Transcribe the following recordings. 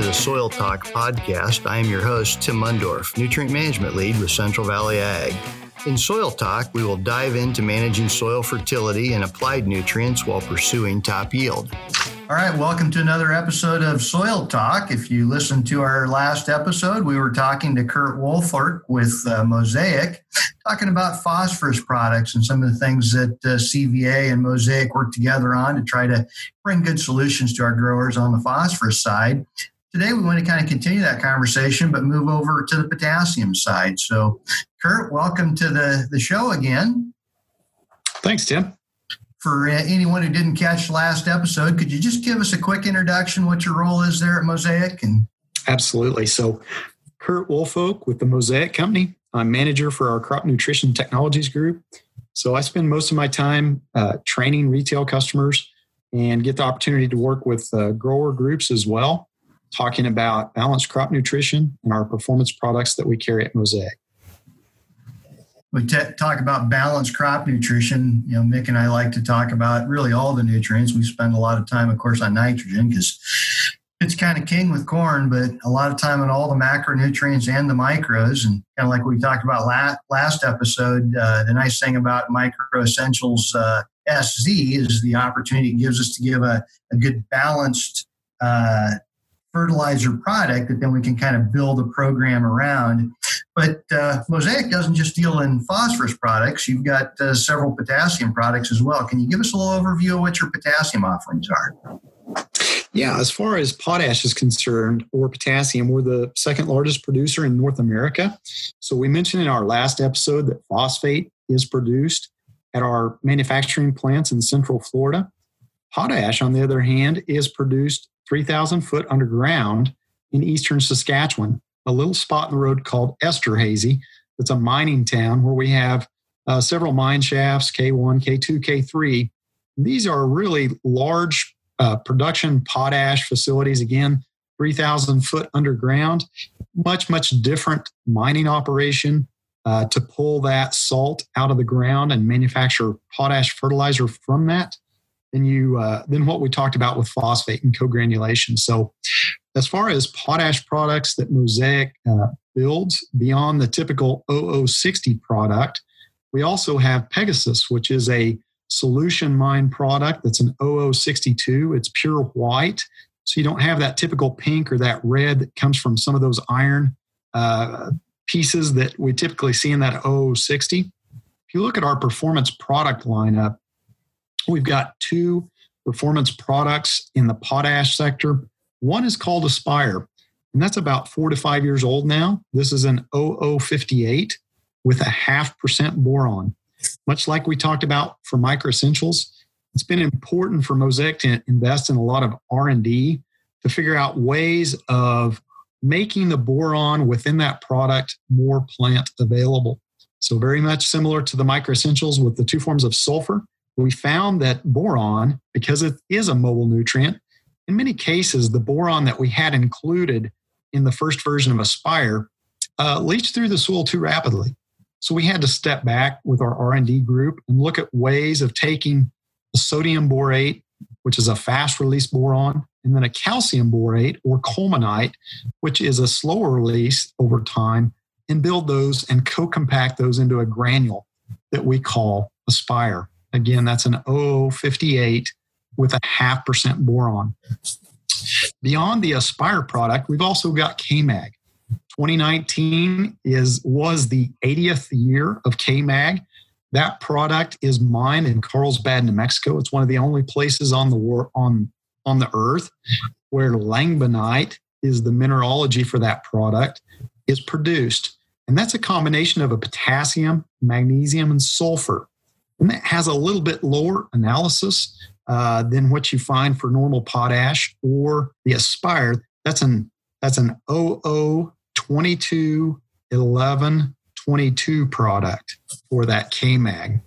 to the Soil Talk podcast. I am your host, Tim Mundorf, Nutrient Management Lead with Central Valley Ag. In Soil Talk, we will dive into managing soil fertility and applied nutrients while pursuing top yield. All right, welcome to another episode of Soil Talk. If you listened to our last episode, we were talking to Kurt Wolfert with uh, Mosaic, talking about phosphorus products and some of the things that uh, CVA and Mosaic work together on to try to bring good solutions to our growers on the phosphorus side. Today, we want to kind of continue that conversation, but move over to the potassium side. So, Kurt, welcome to the, the show again. Thanks, Tim for anyone who didn't catch last episode, could you just give us a quick introduction what your role is there at Mosaic? And absolutely. So, Kurt Wolfolk with the Mosaic Company. I'm manager for our crop nutrition technologies group. So I spend most of my time uh, training retail customers and get the opportunity to work with uh, grower groups as well, talking about balanced crop nutrition and our performance products that we carry at Mosaic we t- talk about balanced crop nutrition. You know, Mick and I like to talk about really all the nutrients. We spend a lot of time, of course, on nitrogen because it's kind of king with corn, but a lot of time on all the macronutrients and the micros. And kind of like we talked about last, last episode, uh, the nice thing about Micro Essentials uh, SZ is the opportunity it gives us to give a, a good balanced uh, fertilizer product that then we can kind of build a program around. But uh, Mosaic doesn't just deal in phosphorus products. You've got uh, several potassium products as well. Can you give us a little overview of what your potassium offerings are? Yeah, as far as potash is concerned, or potassium, we're the second largest producer in North America. So we mentioned in our last episode that phosphate is produced at our manufacturing plants in Central Florida. Potash, on the other hand, is produced 3,000 foot underground in eastern Saskatchewan, a little spot in the road called Esterhazy. It's a mining town where we have uh, several mine shafts K1, K2, K3. These are really large uh, production potash facilities. Again, 3,000 foot underground, much, much different mining operation uh, to pull that salt out of the ground and manufacture potash fertilizer from that than you uh, than what we talked about with phosphate and co-granulation. So, as far as potash products that Mosaic uh, builds beyond the typical 0060 product, we also have Pegasus, which is a solution mine product that's an 0062. It's pure white, so you don't have that typical pink or that red that comes from some of those iron uh, pieces that we typically see in that 0060. If you look at our performance product lineup, We've got two performance products in the potash sector. One is called Aspire, and that's about four to five years old now. This is an 0058 with a half percent boron. Much like we talked about for micro essentials, it's been important for Mosaic to invest in a lot of R&D to figure out ways of making the boron within that product more plant available. So very much similar to the micro essentials with the two forms of sulfur we found that boron, because it is a mobile nutrient, in many cases, the boron that we had included in the first version of Aspire uh, leached through the soil too rapidly. So we had to step back with our R&D group and look at ways of taking a sodium borate, which is a fast release boron, and then a calcium borate or colemanite, which is a slower release over time, and build those and co-compact those into a granule that we call Aspire. Again, that's an 0058 with a half percent boron. Beyond the Aspire product, we've also got KMag. 2019 is was the 80th year of KMag. That product is mined in Carlsbad, New Mexico. It's one of the only places on the war, on on the earth where langbeinite is the mineralogy for that product is produced. And that's a combination of a potassium, magnesium, and sulfur and that has a little bit lower analysis uh, than what you find for normal potash or the Aspire. That's an that's an 0022 11 22 product for that KMag.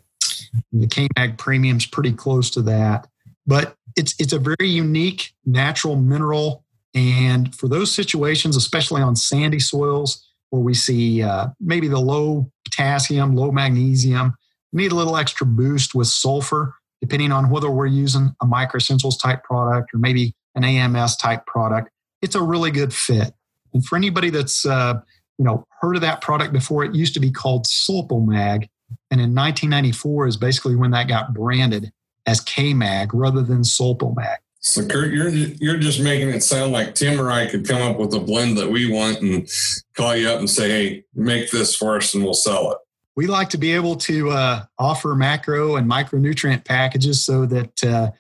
The KMag premium is pretty close to that, but it's it's a very unique natural mineral, and for those situations, especially on sandy soils where we see uh, maybe the low potassium, low magnesium, need a little extra boost with sulfur, depending on whether we're using a microessentials type product or maybe an AMS type product. it's a really good fit. And for anybody that's uh, you know heard of that product before, it used to be called Sulpomag, and in 1994 is basically when that got branded as K-Mag rather than Sulpomag. So Kurt, you're you're just making it sound like Tim or I could come up with a blend that we want and call you up and say, "Hey, make this for us, and we'll sell it." We like to be able to uh, offer macro and micronutrient packages so that uh,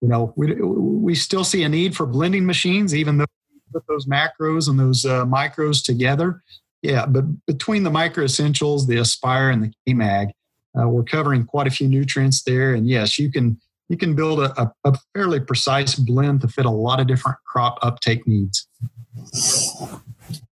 you know we we still see a need for blending machines, even though we put those macros and those uh, micros together. Yeah, but between the micro essentials, the Aspire, and the K-Mag, uh, we're covering quite a few nutrients there. And yes, you can you can build a, a fairly precise blend to fit a lot of different crop uptake needs.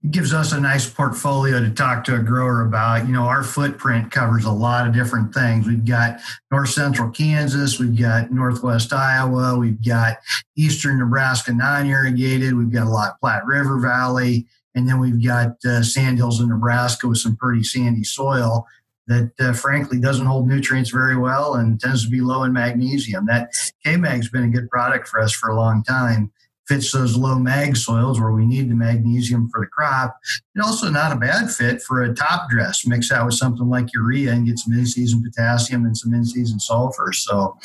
It gives us a nice portfolio to talk to a grower about. You know, our footprint covers a lot of different things. We've got north central Kansas, we've got northwest Iowa, we've got eastern Nebraska non irrigated, we've got a lot of Platte River Valley, and then we've got uh, sandhills in Nebraska with some pretty sandy soil that uh, frankly doesn't hold nutrients very well and tends to be low in magnesium. That K-Mag's been a good product for us for a long time. Fits those low mag soils where we need the magnesium for the crop. And also not a bad fit for a top dress. Mix that with something like urea and get some in-season potassium and some in-season sulfur. So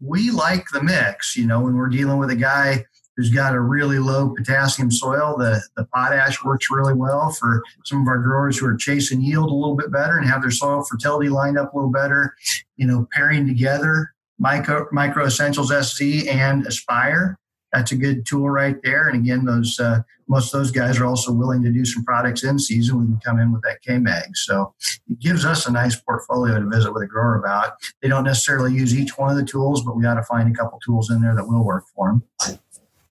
we like the mix. You know, when we're dealing with a guy who's got a really low potassium soil, the, the potash works really well for some of our growers who are chasing yield a little bit better and have their soil fertility lined up a little better. You know, pairing together micro, micro essentials SZ and Aspire. That's a good tool right there. And again, those uh, most of those guys are also willing to do some products in season. We can come in with that K Mag. So it gives us a nice portfolio to visit with a grower about. They don't necessarily use each one of the tools, but we got to find a couple tools in there that will work for them.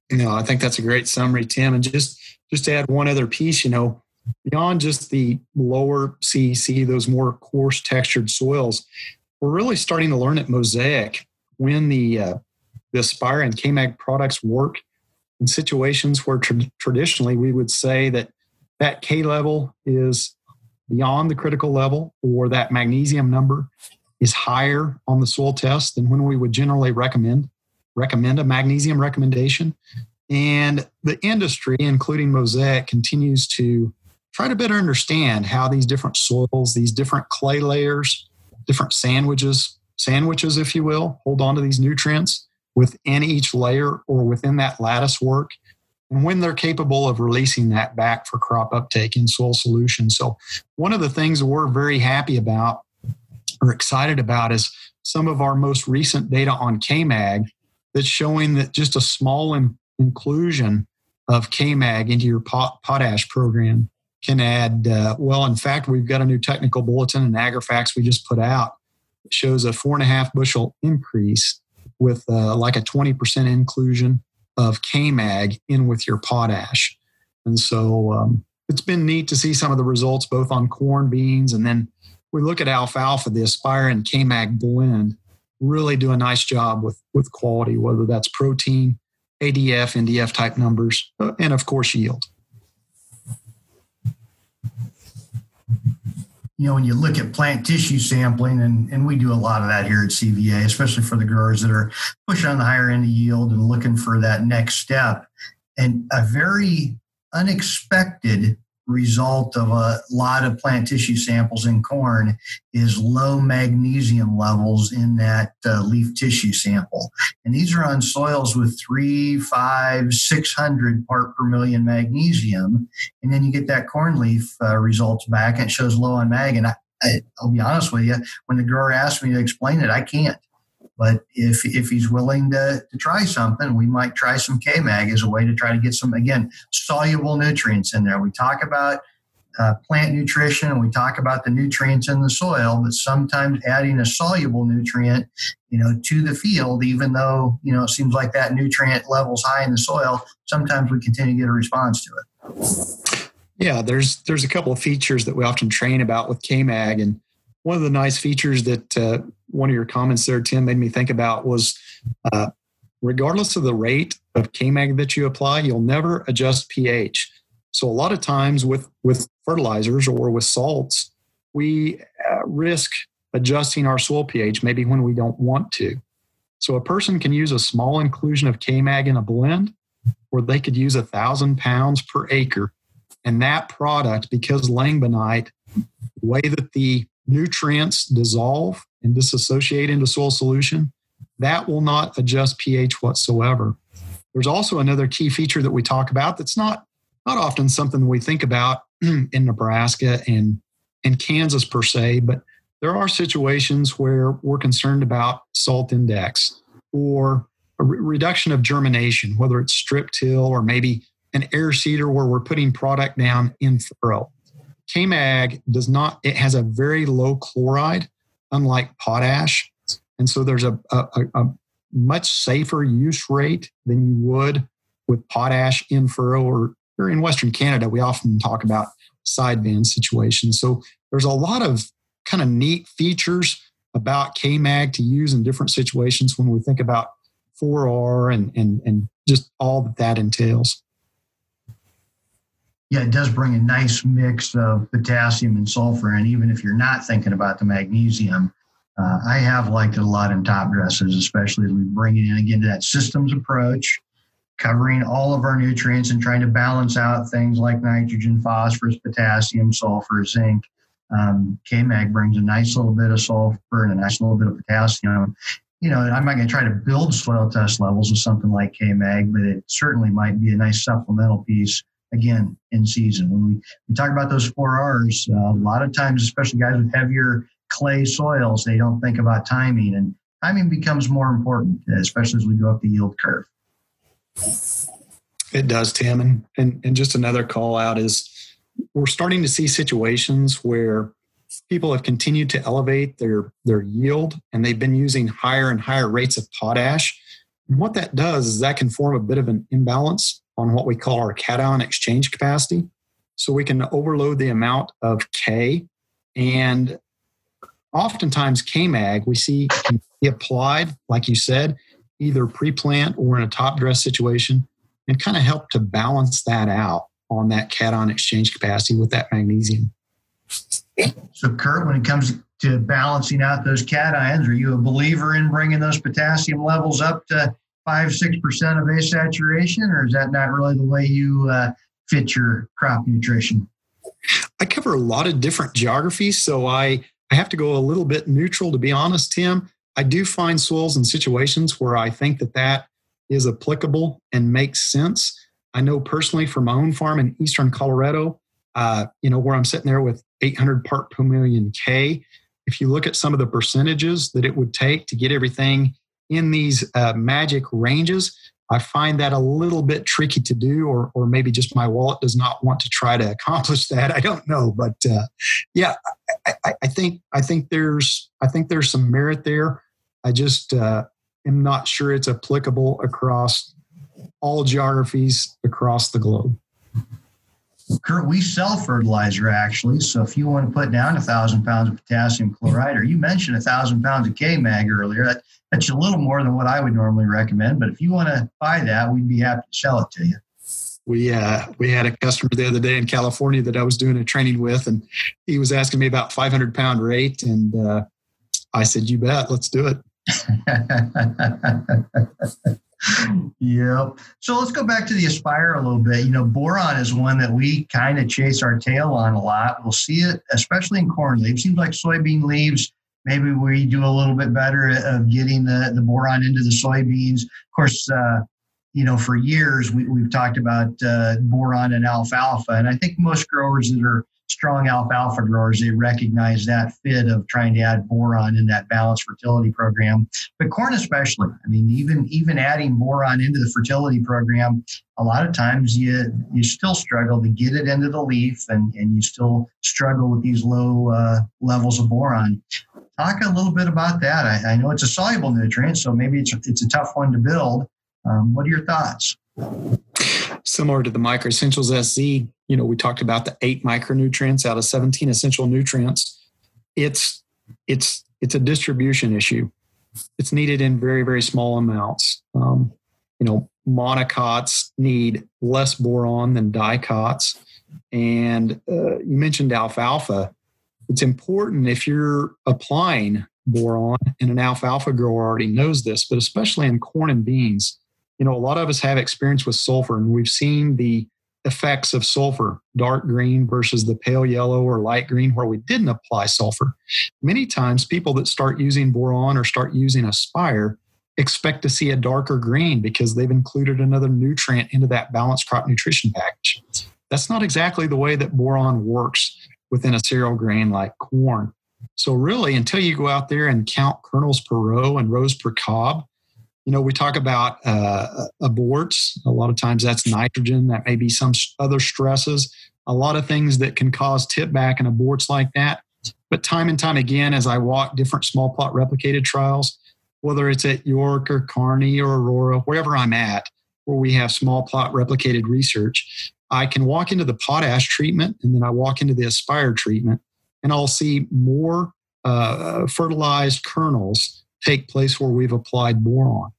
You know, I think that's a great summary, Tim. And just just to add one other piece, you know, beyond just the lower CEC, those more coarse textured soils, we're really starting to learn at Mosaic when the uh, the Aspire and KMag products work in situations where tra- traditionally we would say that that K level is beyond the critical level or that magnesium number is higher on the soil test than when we would generally recommend recommend a magnesium recommendation. And the industry, including Mosaic, continues to try to better understand how these different soils, these different clay layers, different sandwiches, sandwiches, if you will, hold on to these nutrients within each layer or within that lattice work. And when they're capable of releasing that back for crop uptake in soil solution. So, one of the things we're very happy about or excited about is some of our most recent data on KMAG that's showing that just a small in, inclusion of KMAG into your pot, potash program can add, uh, well, in fact, we've got a new technical bulletin in AgriFacts we just put out. It shows a four and a half bushel increase with uh, like a 20% inclusion of KMAG in with your potash. And so um, it's been neat to see some of the results both on corn, beans, and then we look at alfalfa, the Aspire and KMAG blend really do a nice job with with quality, whether that's protein, ADF, NDF type numbers, uh, and of course yield. You know, when you look at plant tissue sampling, and, and we do a lot of that here at CVA, especially for the growers that are pushing on the higher end of yield and looking for that next step. And a very unexpected result of a lot of plant tissue samples in corn is low magnesium levels in that uh, leaf tissue sample. And these are on soils with three, five, 600 part per million magnesium. And then you get that corn leaf uh, results back and it shows low on mag. And I, I, I'll be honest with you, when the grower asked me to explain it, I can't. But if if he's willing to, to try something, we might try some K-Mag as a way to try to get some again soluble nutrients in there. We talk about uh, plant nutrition and we talk about the nutrients in the soil, but sometimes adding a soluble nutrient, you know, to the field, even though you know it seems like that nutrient level's high in the soil, sometimes we continue to get a response to it. Yeah, there's there's a couple of features that we often train about with K-Mag, and one of the nice features that uh, one of your comments there, Tim, made me think about was uh, regardless of the rate of KMAG that you apply, you'll never adjust pH. So a lot of times with with fertilizers or with salts, we uh, risk adjusting our soil pH maybe when we don't want to. So a person can use a small inclusion of KMAG in a blend where they could use a thousand pounds per acre. And that product, because langbeinite, the way that the nutrients dissolve and disassociate into soil solution, that will not adjust pH whatsoever. There's also another key feature that we talk about that's not not often something we think about in Nebraska and and Kansas per se, but there are situations where we're concerned about salt index or a re- reduction of germination, whether it's strip till or maybe an air seeder where we're putting product down in furrow. K-Mag does not, it has a very low chloride, unlike potash. And so there's a, a, a much safer use rate than you would with potash in furrow or, or in Western Canada. We often talk about side band situations. So there's a lot of kind of neat features about K-Mag to use in different situations when we think about 4R and, and, and just all that that entails. Yeah, it does bring a nice mix of potassium and sulfur. And even if you're not thinking about the magnesium, uh, I have liked it a lot in top dressers, especially as we bring it in again to that systems approach, covering all of our nutrients and trying to balance out things like nitrogen, phosphorus, potassium, sulfur, zinc. Um, K-Mag brings a nice little bit of sulfur and a nice little bit of potassium. You know, I'm not going to try to build soil test levels with something like K-Mag, but it certainly might be a nice supplemental piece again in season. When we, we talk about those four R's, uh, a lot of times, especially guys with heavier clay soils, they don't think about timing, and timing becomes more important, especially as we go up the yield curve. It does, Tim. And, and, and just another call out is we're starting to see situations where people have continued to elevate their, their yield and they've been using higher and higher rates of potash. And what that does is that can form a bit of an imbalance on what we call our cation exchange capacity. So we can overload the amount of K. And oftentimes, K-Mag we see can be applied, like you said, either pre plant or in a top dress situation, and kind of help to balance that out on that cation exchange capacity with that magnesium. So, Kurt, when it comes to balancing out those cations, are you a believer in bringing those potassium levels up to five, six percent of K saturation, or is that not really the way you uh, fit your crop nutrition? I cover a lot of different geographies, so I I have to go a little bit neutral to be honest, Tim. I do find soils and situations where I think that that is applicable and makes sense. I know personally from my own farm in eastern Colorado, uh, you know, where I'm sitting there with 800 part per million K. If you look at some of the percentages that it would take to get everything in these uh, magic ranges, I find that a little bit tricky to do, or, or maybe just my wallet does not want to try to accomplish that. I don't know, but uh, yeah, I, I, I, think I think there's I think there's some merit there. I just uh, am not sure it's applicable across all geographies across the globe. Kurt, we sell fertilizer actually. So if you want to put down a thousand pounds of potassium chloride, or you mentioned a thousand pounds of K mag earlier, that, that's a little more than what I would normally recommend. But if you want to buy that, we'd be happy to sell it to you. We uh, we had a customer the other day in California that I was doing a training with, and he was asking me about 500 pound rate, and uh, I said, "You bet, let's do it." yep. So let's go back to the Aspire a little bit. You know, boron is one that we kind of chase our tail on a lot. We'll see it, especially in corn leaves. Seems like soybean leaves, maybe we do a little bit better of getting the, the boron into the soybeans. Of course, uh, you know, for years we, we've talked about uh, boron and alfalfa. And I think most growers that are strong alfalfa growers, they recognize that fit of trying to add boron in that balanced fertility program. But corn especially, I mean, even even adding boron into the fertility program, a lot of times you you still struggle to get it into the leaf, and and you still struggle with these low uh, levels of boron. Talk a little bit about that. I, I, know it's a soluble nutrient, so maybe it's it's a tough one to build. Um, what are your thoughts? Similar to the Micro Essentials SZ, you know, we talked about the eight micronutrients out of 17 essential nutrients. It's it's it's a distribution issue. It's needed in very very small amounts. Um, you know, monocots need less boron than dicots. And uh, you mentioned alfalfa. It's important if you're applying boron, and an alfalfa grower already knows this, but especially in corn and beans, you know, a lot of us have experience with sulfur and we've seen the effects of sulfur, dark green versus the pale yellow or light green, where we didn't apply sulfur. Many times, people that start using boron or start using Aspire expect to see a darker green because they've included another nutrient into that balanced crop nutrition package. That's not exactly the way that boron works within a cereal grain like corn. So, really, until you go out there and count kernels per row and rows per cob, you know, we talk about uh, aborts. A lot of times that's nitrogen. That may be some other stresses. A lot of things that can cause tip back and aborts like that. But time and time again, as I walk different small plot replicated trials, whether it's at York or Kearney or Aurora, wherever I'm at, where we have small plot replicated research, I can walk into the potash treatment and then I walk into the Aspire treatment and I'll see more uh, fertilized kernels take place where we've applied boron.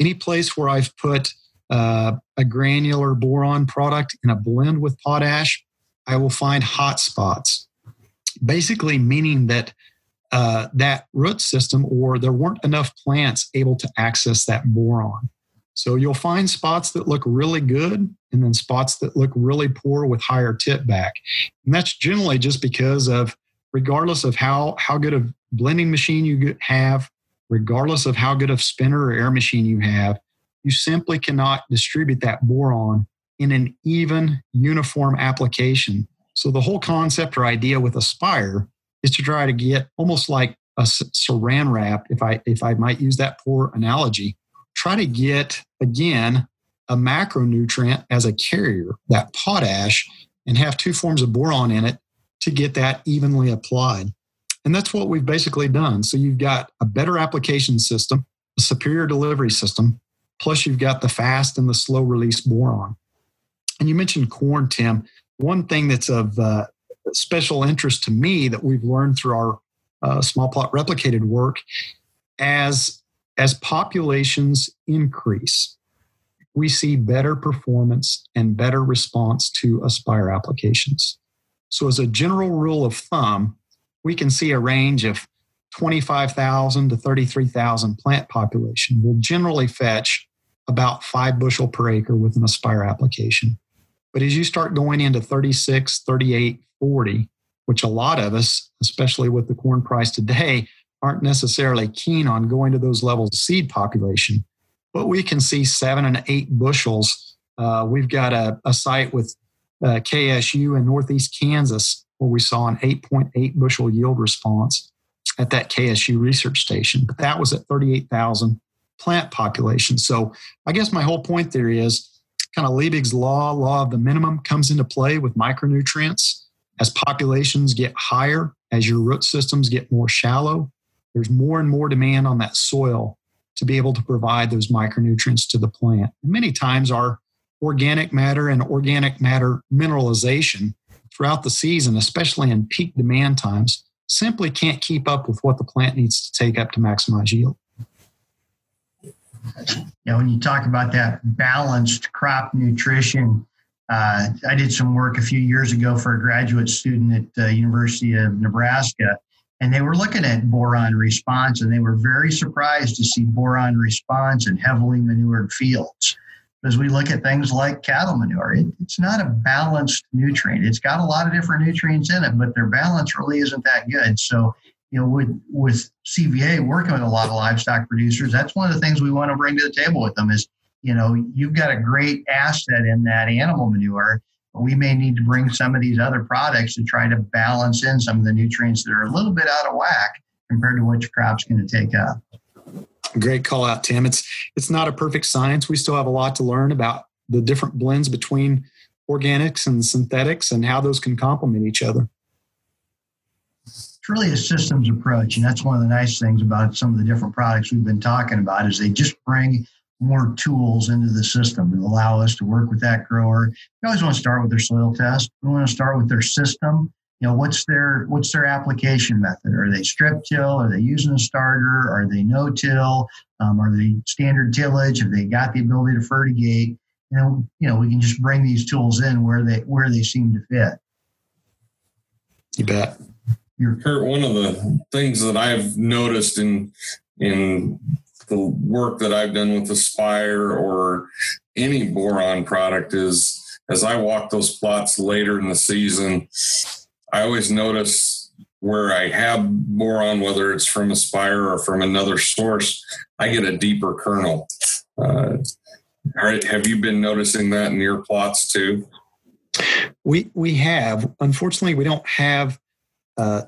Any place where I've put uh, a granular boron product in a blend with potash, I will find hot spots. Basically, meaning that uh, that root system or there weren't enough plants able to access that boron. So you'll find spots that look really good and then spots that look really poor with higher tip back. And that's generally just because of regardless of how, how good a blending machine you have, regardless of how good of spinner or air machine you have, you simply cannot distribute that boron in an even uniform application. So the whole concept or idea with Aspire is to try to get almost like a saran wrap, if I if I might use that poor analogy, try to get again a macronutrient as a carrier, that potash, and have two forms of boron in it to get that evenly applied. And that's what we've basically done. So you've got a better application system, a superior delivery system, plus you've got the fast and the slow release boron. And you mentioned corn, Tim. One thing that's of uh, special interest to me that we've learned through our uh, small plot replicated work as as populations increase we see better performance and better response to aspire applications so as a general rule of thumb we can see a range of 25,000 to 33,000 plant population will generally fetch about 5 bushel per acre with an aspire application but as you start going into 36 38 40, which a lot of us, especially with the corn price today, aren't necessarily keen on going to those levels of seed population. But we can see seven and eight bushels. Uh, we've got a, a site with uh, KSU in Northeast Kansas where we saw an 8.8 bushel yield response at that KSU research station. But that was at 38,000 plant population. So I guess my whole point there is kind of Liebig's law, law of the minimum comes into play with micronutrients. As populations get higher, as your root systems get more shallow, there's more and more demand on that soil to be able to provide those micronutrients to the plant. And many times, our organic matter and organic matter mineralization throughout the season, especially in peak demand times, simply can't keep up with what the plant needs to take up to maximize yield. Yeah, when you talk about that balanced crop nutrition, uh, I did some work a few years ago for a graduate student at the University of Nebraska, and they were looking at boron response, and they were very surprised to see boron response in heavily manured fields. As we look at things like cattle manure, it, it's not a balanced nutrient. It's got a lot of different nutrients in it, but their balance really isn't that good. So, you know, with with CVA working with a lot of livestock producers, that's one of the things we want to bring to the table with them is you know, you've got a great asset in that animal manure. But We may need to bring some of these other products to try to balance in some of the nutrients that are a little bit out of whack compared to what your crop's going to take up. Great call out, Tim. It's it's not a perfect science. We still have a lot to learn about the different blends between organics and synthetics and how those can complement each other. It's really a systems approach, and that's one of the nice things about some of the different products we've been talking about is they just bring more tools into the system to allow us to work with that grower. We always want to start with their soil test. We want to start with their system. You know, what's their what's their application method? Are they strip till? Are they using a starter? Are they no till? Um, are they standard tillage? Have they got the ability to fertigate? You know, you know, we can just bring these tools in where they where they seem to fit. You bet. You're- Kurt, one of the things that I've noticed in in the work that I've done with Aspire or any boron product is as I walk those plots later in the season, I always notice where I have boron, whether it's from a Aspire or from another source, I get a deeper kernel. Uh, have you been noticing that in your plots too? We we have. Unfortunately, we don't have uh,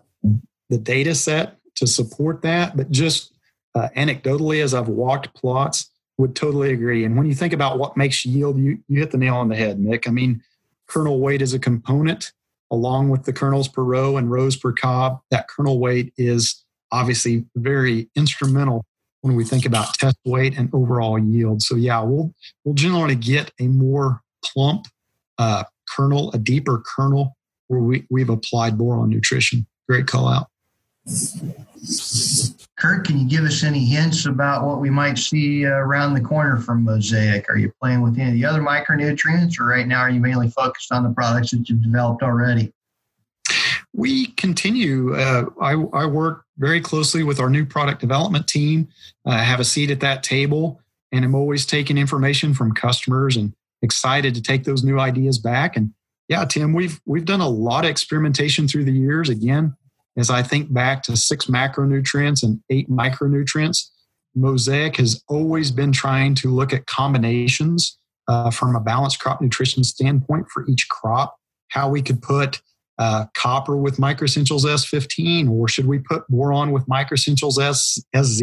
the data set to support that, but just uh, anecdotally, as I've walked plots, would totally agree. And when you think about what makes yield, you you hit the nail on the head, Nick. I mean, kernel weight is a component along with the kernels per row and rows per cob. That kernel weight is obviously very instrumental when we think about test weight and overall yield. So yeah, we'll we'll generally get a more plump uh, kernel, a deeper kernel where we, we've applied boron nutrition. Great call out. Kurt, can you give us any hints about what we might see uh, around the corner from Mosaic? Are you playing with any of the other micronutrients, or right now are you mainly focused on the products that you've developed already? We continue. Uh, I, I, work very closely with our new product development team. I uh, have a seat at that table, and I'm always taking information from customers and excited to take those new ideas back. And yeah, Tim, we've we've done a lot of experimentation through the years. Again, as I think back to six macronutrients and eight micronutrients, Mosaic has always been trying to look at combinations uh, from a balanced crop nutrition standpoint for each crop. How we could put uh, copper with microessentials S15, or should we put boron with microessentials S, SZ?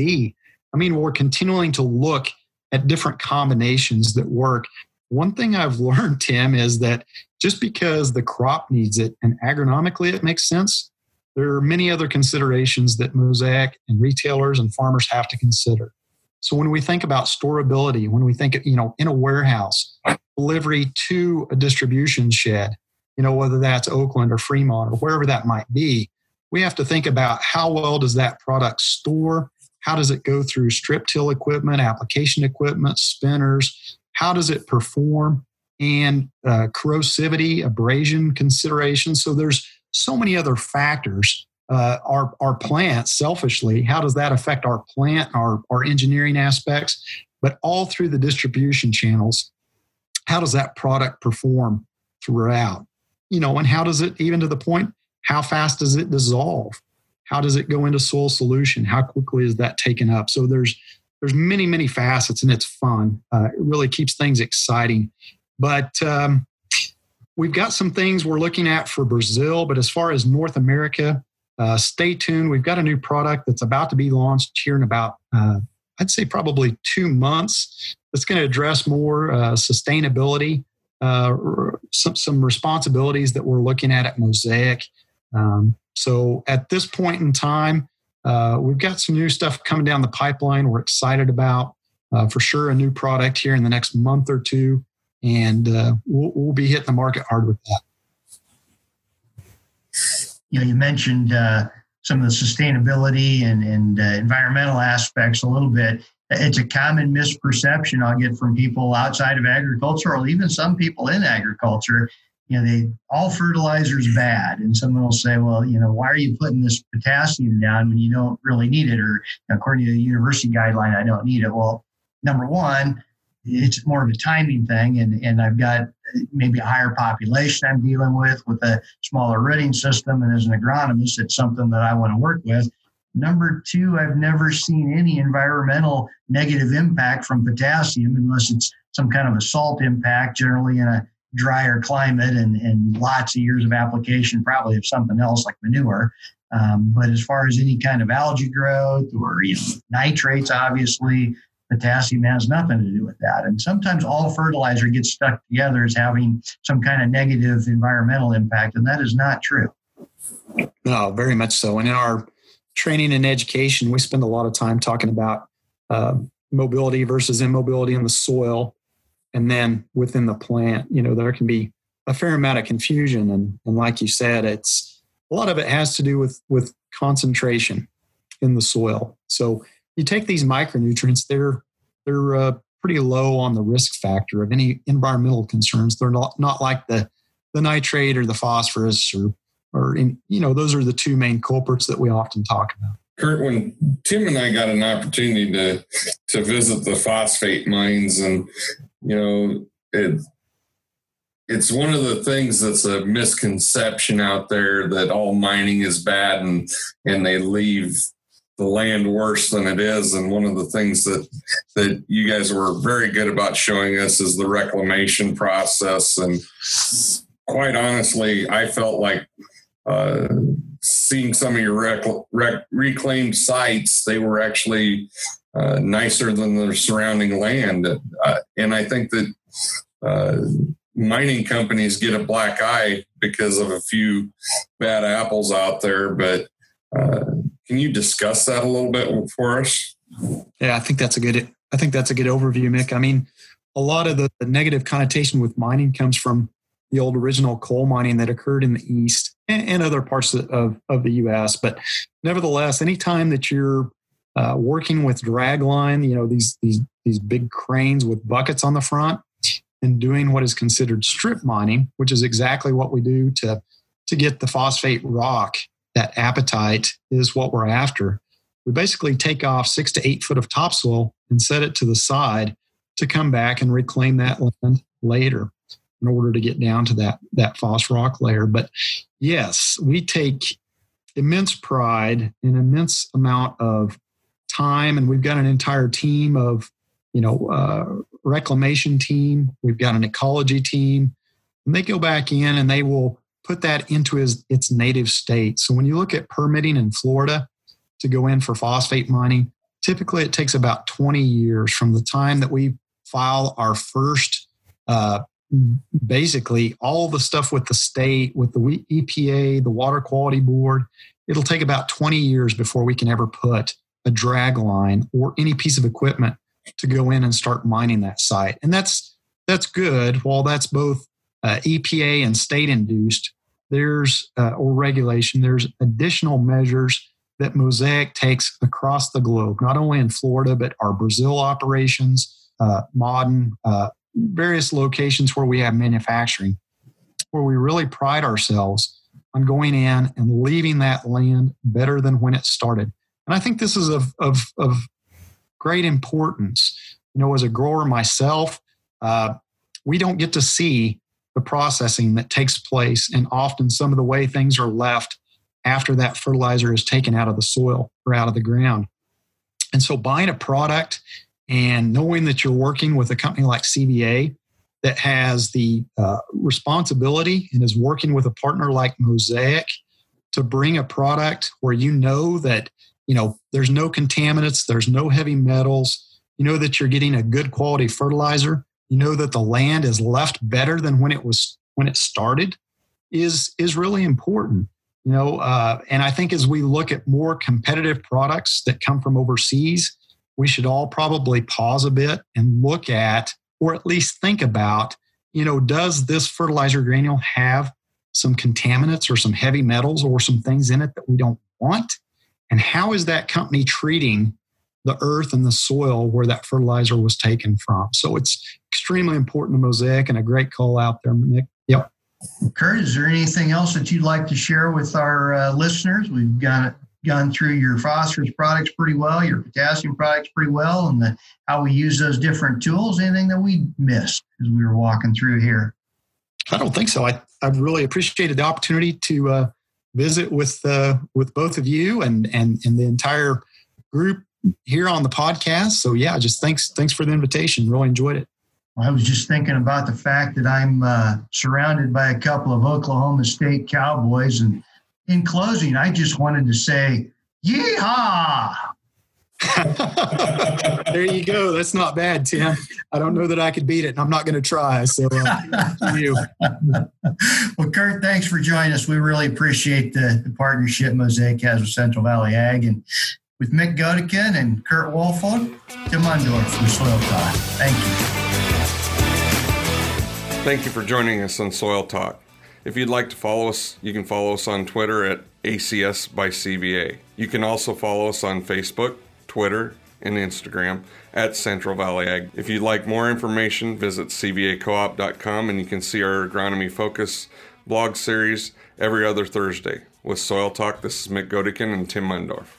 I mean, we're continuing to look at different combinations that work. One thing I've learned, Tim, is that just because the crop needs it and agronomically it makes sense, there are many other considerations that Mosaic and retailers and farmers have to consider. So when we think about storability, when we think, you know, in a warehouse, delivery to a distribution shed, you know, whether that's Oakland or Fremont or wherever that might be, we have to think about how well does that product store? How does it go through strip till equipment, application equipment, spinners? How does it perform? And uh, corrosivity, abrasion considerations. So there's so many other factors. Uh, our our plant selfishly, how does that affect our plant, our our engineering aspects, but all through the distribution channels? How does that product perform throughout? You know, and how does it even to the point? How fast does it dissolve? How does it go into soil solution? How quickly is that taken up? So there's there's many many facets, and it's fun. Uh, it really keeps things exciting. But um, we've got some things we're looking at for Brazil, but as far as North America, uh, stay tuned. We've got a new product that's about to be launched here in about, uh, I'd say, probably two months. That's going to address more uh, sustainability, uh, some some responsibilities that we're looking at at Mosaic. Um, so at this point in time, uh, we've got some new stuff coming down the pipeline. We're excited about. Uh, for sure, a new product here in the next month or two and uh, we'll, we'll, be hitting the market hard with that. You know, you mentioned uh, some of the sustainability and, and uh, environmental aspects a little bit. It's a common misperception I'll get from people outside of agriculture, or even some people in agriculture. You know, they all fertilizer is bad, and someone will say, "Well, you know, why are you putting this potassium down when you don't really need it?" Or according to the university guideline, I don't need it. Well, number one, it's more of a timing thing and, and i've got maybe a higher population i'm dealing with with a smaller rooting system and as an agronomist it's something that i want to work with. Number two i've never seen any environmental negative impact from potassium unless it's some kind of a salt impact generally in a drier climate and, and lots of years of application probably of something else like manure. Um, but as far as any kind of algae growth or you know, nitrates obviously Potassium has nothing to do with that. And sometimes all fertilizer gets stuck together as having some kind of negative environmental impact, and that is not true. No, very much so. And in our training and education, we spend a lot of time talking about uh, mobility versus immobility in the soil. And then within the plant, you know, there can be a fair amount of confusion. And, and like you said, it's a lot of it has to do with, with concentration in the soil. So you take these micronutrients, they're they're uh, pretty low on the risk factor of any environmental concerns. They're not not like the the nitrate or the phosphorus or or in, you know those are the two main culprits that we often talk about. Kurt, when Tim and I got an opportunity to to visit the phosphate mines, and you know, it it's one of the things that's a misconception out there that all mining is bad and and they leave the land worse than it is. And one of the things that that you guys were very good about showing us is the reclamation process. And quite honestly, I felt like uh, seeing some of your rec- rec- reclaimed sites, they were actually uh, nicer than the surrounding land. Uh, and I think that uh, mining companies get a black eye because of a few bad apples out there. But uh, can you discuss that a little bit for us? Yeah, I think that's a good. I think that's a good overview, Mick. I mean, a lot of the, the negative connotation with mining comes from the old original coal mining that occurred in the east and, and other parts of, of the U.S. But nevertheless, anytime that you're uh, working with dragline, you know these these these big cranes with buckets on the front, and doing what is considered strip mining, which is exactly what we do to to get the phosphate rock that apatite is what we're after. We basically take off six to eight foot of topsoil and set it to the side to come back and reclaim that land later in order to get down to that, that phos rock layer. But yes, we take immense pride and immense amount of time, and we've got an entire team of, you know, uh, reclamation team. We've got an ecology team, and they go back in and they will put that into his, its native state. So when you look at permitting in Florida to go in for phosphate mining, typically it takes about 20 years from the time that we file our first, uh, basically all the stuff with the state, with the EPA, the Water Quality Board. It'll take about 20 years before we can ever put a drag line or any piece of equipment to go in and start mining that site. And that's that's good. While that's both uh, EPA and state induced, there's uh, or regulation, there's additional measures that Mosaic takes across the globe, not only in Florida, but our Brazil operations, uh, Modern, uh, various locations where we have manufacturing, where we really pride ourselves on going in and leaving that land better than when it started. And I think this is of, of, of great importance. You know, as a grower myself, uh, we don't get to see the processing that takes place and often some of the way things are left after that fertilizer is taken out of the soil or out of the ground. And so buying a product and knowing that you're working with a company like CVA that has the uh, responsibility and is working with a partner like Mosaic to bring a product where you know that you know there's no contaminants, there's no heavy metals, you know that you're getting a good quality fertilizer you know that the land is left better than when it was when it started is is really important you know uh, and i think as we look at more competitive products that come from overseas we should all probably pause a bit and look at or at least think about you know does this fertilizer granule have some contaminants or some heavy metals or some things in it that we don't want? And how is that company treating the earth and the soil where that fertilizer was taken from. So it's extremely important to Mosaic and a great call out there, Nick. Yep. Kurt, is there anything else that you'd like to share with our uh, listeners? We've got gone through your phosphorus products pretty well, your potassium products pretty well, and the, how we use those different tools. Anything that we missed as we were walking through here? I don't think so. I I really appreciated the opportunity to uh, visit with uh, with both of you and and and the entire group here on the podcast. So yeah, just thanks thanks for the invitation. Really enjoyed it. I was just thinking about the fact that I'm uh, surrounded by a couple of Oklahoma State Cowboys, and in closing, I just wanted to say, "Yeehaw!" there you go. That's not bad, Tim. I don't know that I could beat it, and I'm not going to try. So, uh, you. well, Kurt, thanks for joining us. We really appreciate the, the partnership Mosaic has with Central Valley Ag, and with Mick Godekin and Kurt Wolfold, Tim Mundorf from Soil Talk. Thank you. Thank you for joining us on Soil Talk. If you'd like to follow us, you can follow us on Twitter at ACS by CVA. You can also follow us on Facebook, Twitter, and Instagram at Central Valley Ag. If you'd like more information, visit cvacoop.com and you can see our agronomy focus blog series every other Thursday. With Soil Talk, this is Mick Godekin and Tim Mundorf.